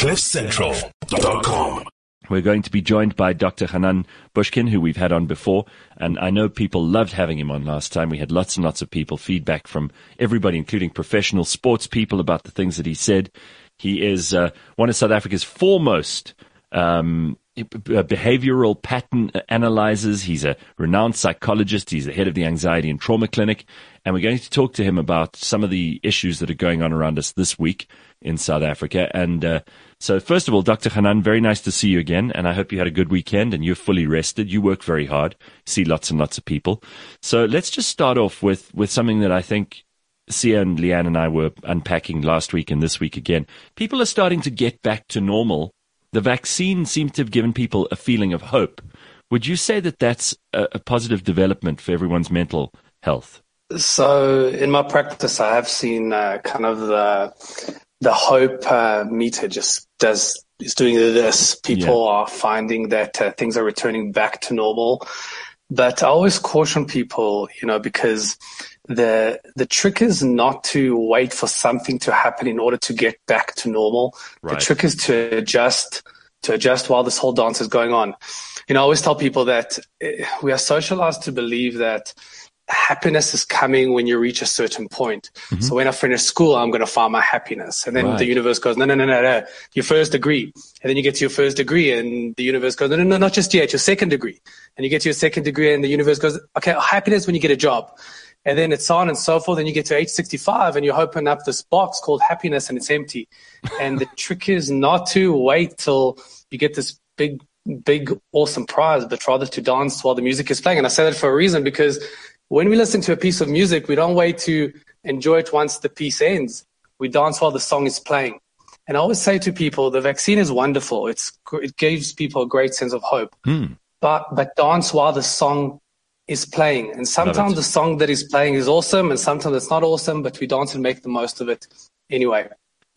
CliffCentral.com. We're going to be joined by Dr. Hanan Bushkin, who we've had on before. And I know people loved having him on last time. We had lots and lots of people feedback from everybody, including professional sports people about the things that he said. He is uh, one of South Africa's foremost um, behavioral pattern analyzers. He's a renowned psychologist. He's the head of the anxiety and trauma clinic. And we're going to talk to him about some of the issues that are going on around us this week in South Africa. And uh, so, first of all, Dr. Hanan, very nice to see you again. And I hope you had a good weekend and you're fully rested. You work very hard, see lots and lots of people. So let's just start off with, with something that I think Sia and Leanne and I were unpacking last week and this week again. People are starting to get back to normal. The vaccine seems to have given people a feeling of hope. Would you say that that's a, a positive development for everyone's mental health? So, in my practice, I have seen uh, kind of the the hope uh, meter just does is doing this. People yeah. are finding that uh, things are returning back to normal, but I always caution people, you know, because the the trick is not to wait for something to happen in order to get back to normal. Right. The trick is to adjust to adjust while this whole dance is going on. You know, I always tell people that eh, we are socialized to believe that happiness is coming when you reach a certain point. Mm-hmm. So when I finish school, I'm going to find my happiness. And then right. the universe goes, no, no, no, no, no, your first degree. And then you get to your first degree and the universe goes, no, no, no, not just yet, your second degree. And you get to your second degree and the universe goes, okay, happiness when you get a job. And then it's on and so forth. And you get to age 65 and you open up this box called happiness and it's empty. And the trick is not to wait till you get this big, big, awesome prize, but rather to dance while the music is playing. And I say that for a reason because when we listen to a piece of music, we don't wait to enjoy it once the piece ends. We dance while the song is playing. And I always say to people, the vaccine is wonderful. It's, it gives people a great sense of hope. Mm. But, but dance while the song is playing. And sometimes the song that is playing is awesome and sometimes it's not awesome, but we dance and make the most of it anyway.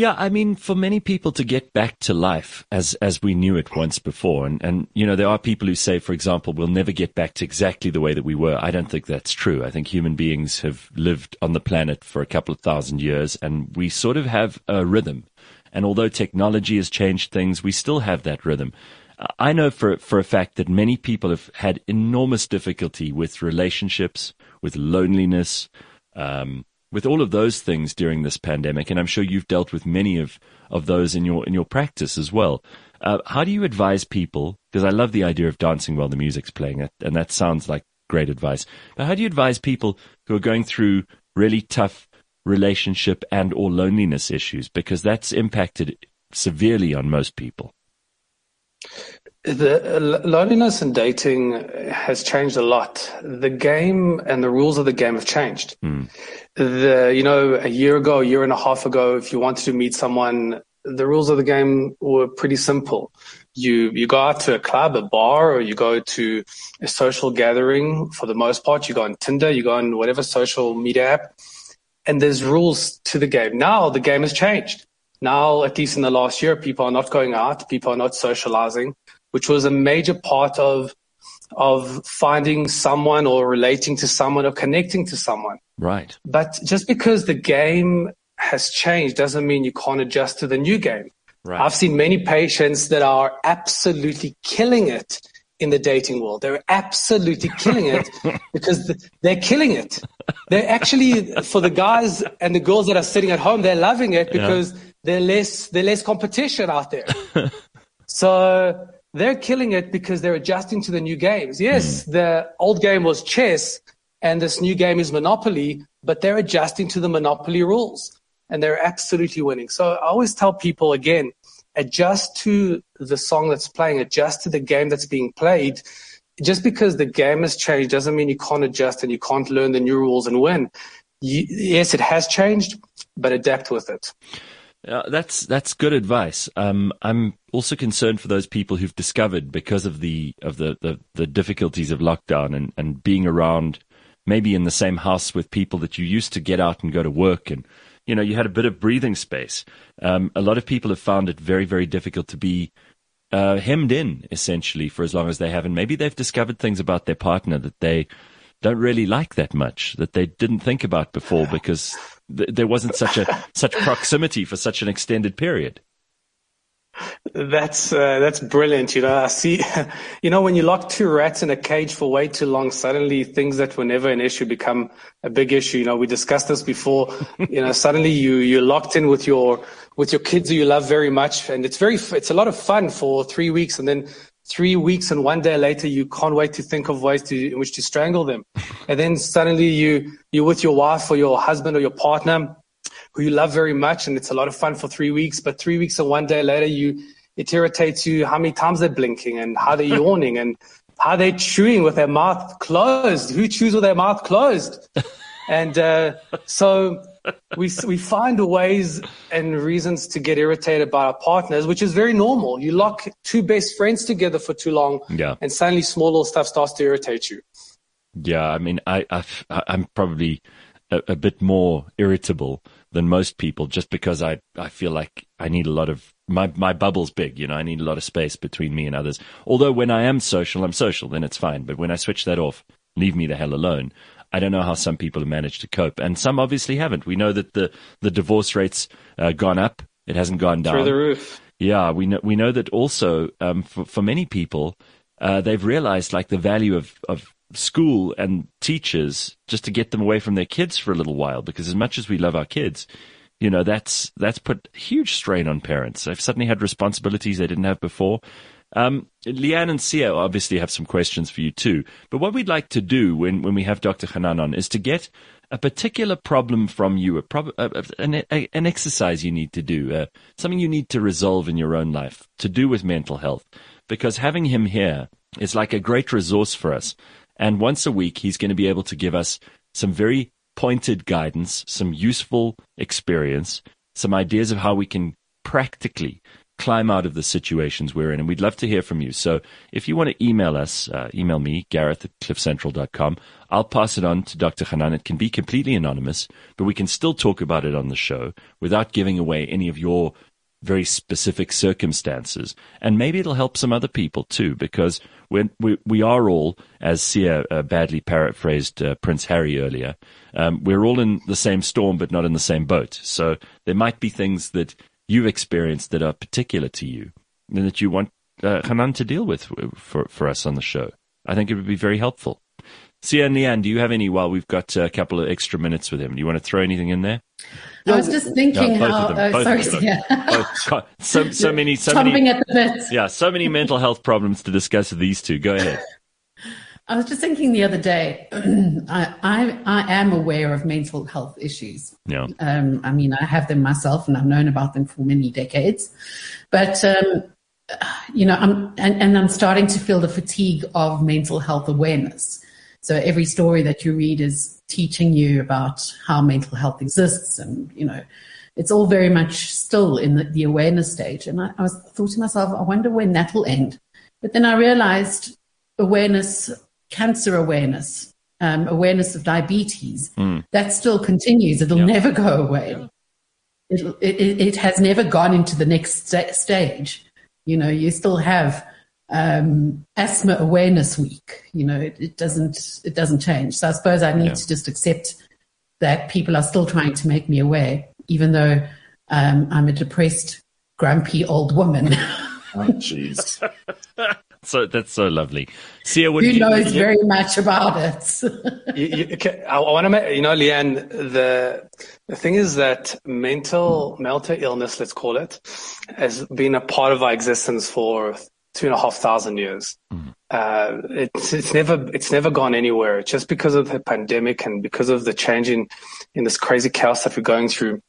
Yeah, I mean, for many people to get back to life as as we knew it once before, and and you know, there are people who say, for example, we'll never get back to exactly the way that we were. I don't think that's true. I think human beings have lived on the planet for a couple of thousand years, and we sort of have a rhythm. And although technology has changed things, we still have that rhythm. I know for for a fact that many people have had enormous difficulty with relationships, with loneliness. Um, with all of those things during this pandemic, and I'm sure you've dealt with many of, of those in your in your practice as well. Uh, how do you advise people? Because I love the idea of dancing while the music's playing, and that sounds like great advice. But how do you advise people who are going through really tough relationship and or loneliness issues? Because that's impacted severely on most people. The loneliness in dating has changed a lot. The game and the rules of the game have changed. Mm. The you know a year ago, a year and a half ago, if you wanted to meet someone, the rules of the game were pretty simple. You you go out to a club, a bar, or you go to a social gathering. For the most part, you go on Tinder, you go on whatever social media app, and there's rules to the game. Now the game has changed. Now, at least in the last year, people are not going out, people are not socializing which was a major part of of finding someone or relating to someone or connecting to someone. Right. But just because the game has changed doesn't mean you can't adjust to the new game. Right. I've seen many patients that are absolutely killing it in the dating world. They're absolutely killing it because they're killing it. They're actually for the guys and the girls that are sitting at home, they're loving it because yeah. they're less they're less competition out there. so they're killing it because they're adjusting to the new games. Yes, mm. the old game was chess and this new game is Monopoly, but they're adjusting to the Monopoly rules and they're absolutely winning. So I always tell people again, adjust to the song that's playing, adjust to the game that's being played. Just because the game has changed doesn't mean you can't adjust and you can't learn the new rules and win. You, yes, it has changed, but adapt with it. Uh, that's that's good advice. Um, I'm also concerned for those people who've discovered because of the of the, the, the difficulties of lockdown and, and being around maybe in the same house with people that you used to get out and go to work and you know you had a bit of breathing space. Um, a lot of people have found it very very difficult to be uh, hemmed in essentially for as long as they have, and maybe they've discovered things about their partner that they don't really like that much that they didn't think about before because th- there wasn't such a such proximity for such an extended period. That's uh, that's brilliant. You know, I see. You know, when you lock two rats in a cage for way too long, suddenly things that were never an issue become a big issue. You know, we discussed this before. you know, suddenly you you're locked in with your with your kids who you love very much, and it's very it's a lot of fun for three weeks, and then three weeks and one day later you can't wait to think of ways to in which to strangle them, and then suddenly you you're with your wife or your husband or your partner who you love very much, and it's a lot of fun for three weeks. But three weeks and one day later, you it irritates you how many times they're blinking and how they're yawning and how they're chewing with their mouth closed. Who chews with their mouth closed? And uh, so we we find ways and reasons to get irritated by our partners, which is very normal. You lock two best friends together for too long, yeah. and suddenly small little stuff starts to irritate you. Yeah, I mean, I, i am probably a, a, bit more irritable than most people just because I, I feel like I need a lot of my my bubble's big, you know, I need a lot of space between me and others. Although when I am social, I'm social, then it's fine. But when I switch that off, leave me the hell alone. I don't know how some people have managed to cope, and some obviously haven't. We know that the the divorce rates uh, gone up; it hasn't gone down through the roof. Yeah, we know we know that also um, for for many people, uh, they've realized like the value of of school and teachers just to get them away from their kids for a little while because as much as we love our kids you know that's that's put huge strain on parents they've suddenly had responsibilities they didn't have before um, Leanne and Sia obviously have some questions for you too but what we'd like to do when, when we have Dr. Hanan on is to get a particular problem from you, a prob- a, an, a, an, exercise you need to do, uh, something you need to resolve in your own life to do with mental health. Because having him here is like a great resource for us. And once a week, he's going to be able to give us some very pointed guidance, some useful experience, some ideas of how we can practically climb out of the situations we're in. And we'd love to hear from you. So if you want to email us, uh, email me, Gareth at cliffcentral.com. I'll pass it on to Dr. Hanan. It can be completely anonymous, but we can still talk about it on the show without giving away any of your very specific circumstances. And maybe it'll help some other people too, because when we, we are all, as Sia uh, badly paraphrased uh, Prince Harry earlier, um, we're all in the same storm, but not in the same boat. So there might be things that you've experienced that are particular to you and that you want uh, Hanan to deal with for, for us on the show. I think it would be very helpful. Sia and Leanne, do you have any while we've got a couple of extra minutes with him? Do you want to throw anything in there? I was just thinking no, how. Oh, sorry, Sia. oh, so, so many, so Chomping many, at the bit. Yeah, so many mental health problems to discuss with these two. Go ahead. I was just thinking the other day. I, I, I am aware of mental health issues. Yeah. Um, I mean, I have them myself, and I've known about them for many decades. But um, you know, I'm and, and I'm starting to feel the fatigue of mental health awareness. So every story that you read is teaching you about how mental health exists, and you know, it's all very much still in the, the awareness stage. And I, I was thought to myself, I wonder when that will end. But then I realized awareness, cancer awareness, um, awareness of diabetes, mm. that still continues. It'll never go away. It, it, it, has never gone into the next st- stage. You know, you still have um, asthma awareness week. You know, it, it, doesn't it doesn't change. So I suppose I need yeah. to just accept that people are still trying to make me aware, even though um, I'm a depressed, grumpy old woman. oh, jeez. so that's so lovely. Sia, what who you, knows you, very much about it? you, okay, I, I want to, make, you know, Leanne. The the thing is that mental mental illness, let's call it, has been a part of our existence for two and a half thousand years. Mm. Uh, it's it's never it's never gone anywhere. Just because of the pandemic and because of the change in, in this crazy chaos that we're going through,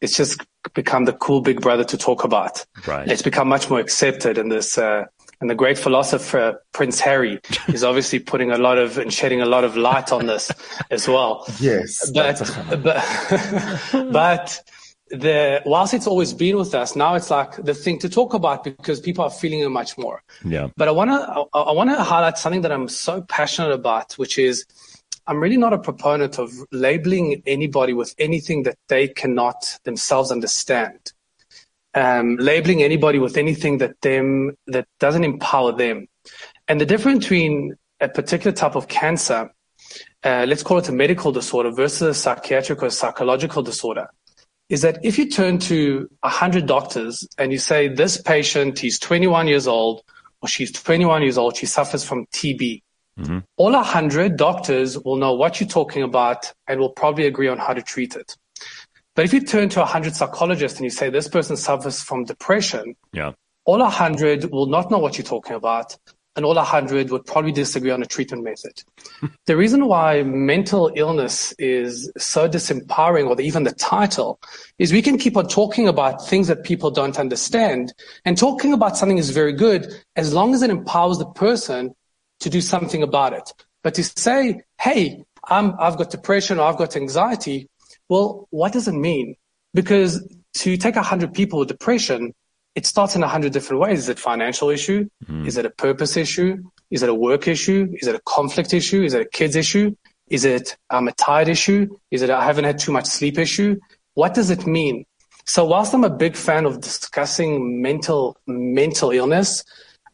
it's just become the cool big brother to talk about. Right. It's become much more accepted in this. Uh, and the great philosopher Prince Harry is obviously putting a lot of and shedding a lot of light on this as well. Yes, but but but the whilst it's always been with us, now it's like the thing to talk about because people are feeling it much more. Yeah. But I wanna I, I wanna highlight something that I'm so passionate about, which is I'm really not a proponent of labeling anybody with anything that they cannot themselves understand. Um, labeling anybody with anything that them that doesn't empower them. And the difference between a particular type of cancer, uh, let's call it a medical disorder versus a psychiatric or psychological disorder is that if you turn to 100 doctors and you say, this patient, he's 21 years old, or she's 21 years old, she suffers from TB. Mm-hmm. All 100 doctors will know what you're talking about and will probably agree on how to treat it. But if you turn to 100 psychologists and you say this person suffers from depression, yeah. all 100 will not know what you're talking about and all 100 would probably disagree on a treatment method. the reason why mental illness is so disempowering, or even the title, is we can keep on talking about things that people don't understand. And talking about something is very good as long as it empowers the person to do something about it. But to say, hey, I'm, I've got depression or I've got anxiety, well, what does it mean? Because to take 100 people with depression it starts in a hundred different ways. Is it financial issue? Mm. Is it a purpose issue? Is it a work issue? Is it a conflict issue? Is it a kids issue? Is it um, a tired issue? Is it I haven't had too much sleep issue? What does it mean? So whilst I'm a big fan of discussing mental mental illness,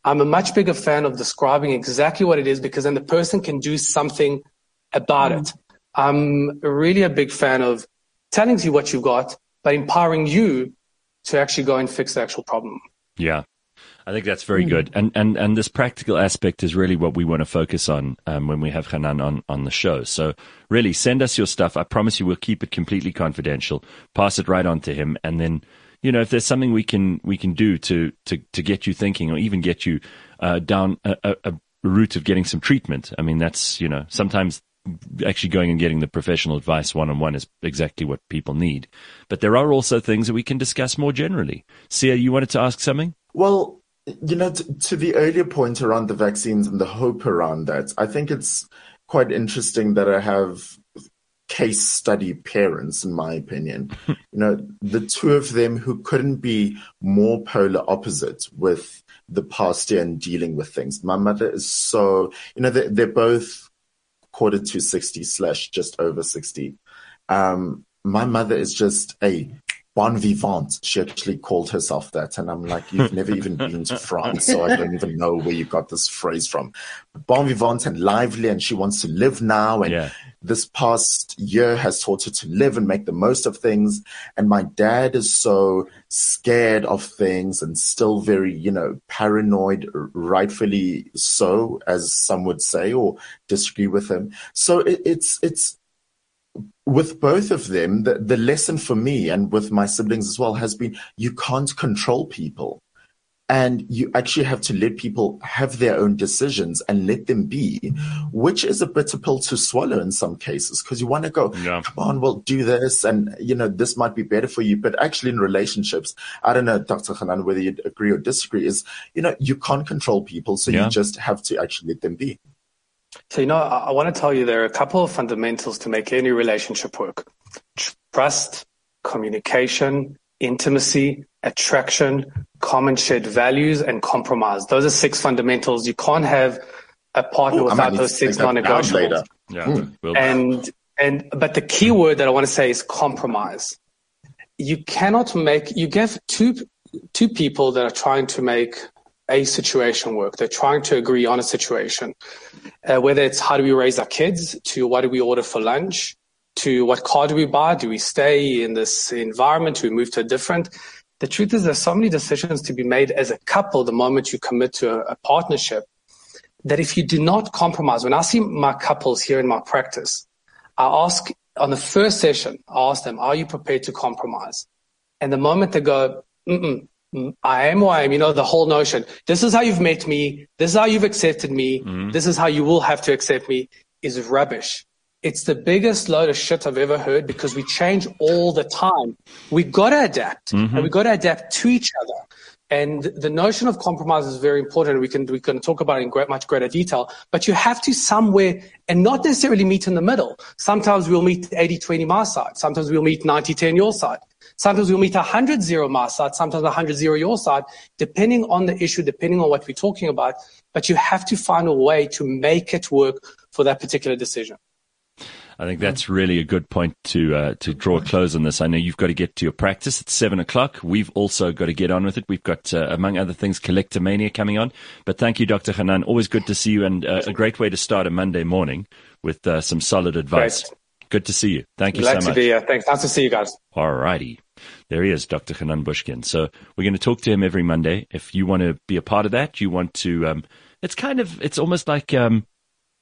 I'm a much bigger fan of describing exactly what it is because then the person can do something about mm. it. I'm really a big fan of telling you what you've got, but empowering you to actually go and fix the actual problem. Yeah. I think that's very mm. good, and and and this practical aspect is really what we want to focus on um, when we have Hanan on on the show. So really, send us your stuff. I promise you, we'll keep it completely confidential. Pass it right on to him, and then you know if there's something we can we can do to to to get you thinking, or even get you uh, down a, a, a route of getting some treatment. I mean, that's you know sometimes actually going and getting the professional advice one on one is exactly what people need. But there are also things that we can discuss more generally. Sia, you wanted to ask something? Well, you know, to, to the earlier point around the vaccines and the hope around that, I think it's quite interesting that I have case study parents, in my opinion. you know, the two of them who couldn't be more polar opposite with the past year and dealing with things. My mother is so, you know, they're, they're both quarter to 60 slash just over 60. Um, my mother is just a bon vivant. She actually called herself that. And I'm like, you've never even been to France. So I don't even know where you got this phrase from. Bon vivant and lively. And she wants to live now. And yeah. This past year has taught her to live and make the most of things. And my dad is so scared of things and still very, you know, paranoid, rightfully so, as some would say, or disagree with him. So it, it's, it's, with both of them, the, the lesson for me and with my siblings as well has been you can't control people. And you actually have to let people have their own decisions and let them be, which is a bitter pill to swallow in some cases because you want to go, yeah. come on, we'll do this. And, you know, this might be better for you. But actually in relationships, I don't know, Dr. Hanan, whether you agree or disagree is, you know, you can't control people. So yeah. you just have to actually let them be. So, you know, I, I want to tell you there are a couple of fundamentals to make any relationship work trust, communication, intimacy, attraction, common shared values, and compromise. Those are six fundamentals. You can't have a partner Ooh, without those six non-negotiables. Yeah, mm. and and but the key word that I want to say is compromise. You cannot make you give two two people that are trying to make a situation work. They're trying to agree on a situation, uh, whether it's how do we raise our kids, to what do we order for lunch, to what car do we buy, do we stay in this environment, do we move to a different. The truth is, there's so many decisions to be made as a couple the moment you commit to a, a partnership that if you do not compromise, when I see my couples here in my practice, I ask on the first session, I ask them, are you prepared to compromise? And the moment they go, Mm-mm, I am who I am. You know, the whole notion. This is how you've met me. This is how you've accepted me. Mm-hmm. This is how you will have to accept me is rubbish. It's the biggest load of shit I've ever heard because we change all the time. We got to adapt mm-hmm. and we got to adapt to each other. And the notion of compromise is very important. We can, we can talk about it in great, much greater detail, but you have to somewhere and not necessarily meet in the middle. Sometimes we'll meet 80, 20 my side. Sometimes we'll meet 90, 10 your side. Sometimes we'll meet 100 zero my side, sometimes 100 zero your side, depending on the issue, depending on what we're talking about. But you have to find a way to make it work for that particular decision. I think that's really a good point to uh, to draw a close on this. I know you've got to get to your practice at seven o'clock. We've also got to get on with it. We've got, uh, among other things, Collectomania coming on. But thank you, Dr. Hanan. Always good to see you, and uh, a great way to start a Monday morning with uh, some solid advice. Great. Good to see you. Thank you Glad so to much. be here. Thanks. Nice to see you guys. All righty. There he is, Dr. Hanan Bushkin. So we're going to talk to him every Monday. If you want to be a part of that, you want to, um, it's kind of, it's almost like, um,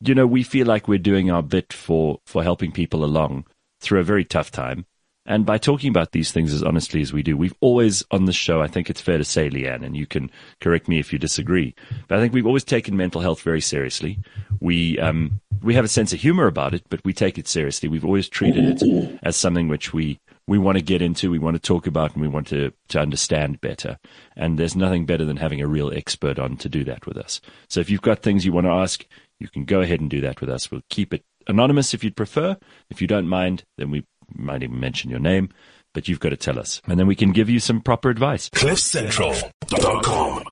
you know, we feel like we're doing our bit for, for helping people along through a very tough time. And by talking about these things as honestly as we do, we've always on the show, I think it's fair to say, Leanne, and you can correct me if you disagree, but I think we've always taken mental health very seriously. We, um, we have a sense of humor about it, but we take it seriously. We've always treated it as something which we, we want to get into, we want to talk about, and we want to, to understand better. And there's nothing better than having a real expert on to do that with us. So if you've got things you want to ask, you can go ahead and do that with us. We'll keep it anonymous if you'd prefer. If you don't mind, then we might even mention your name, but you've got to tell us. And then we can give you some proper advice. CliffCentral.com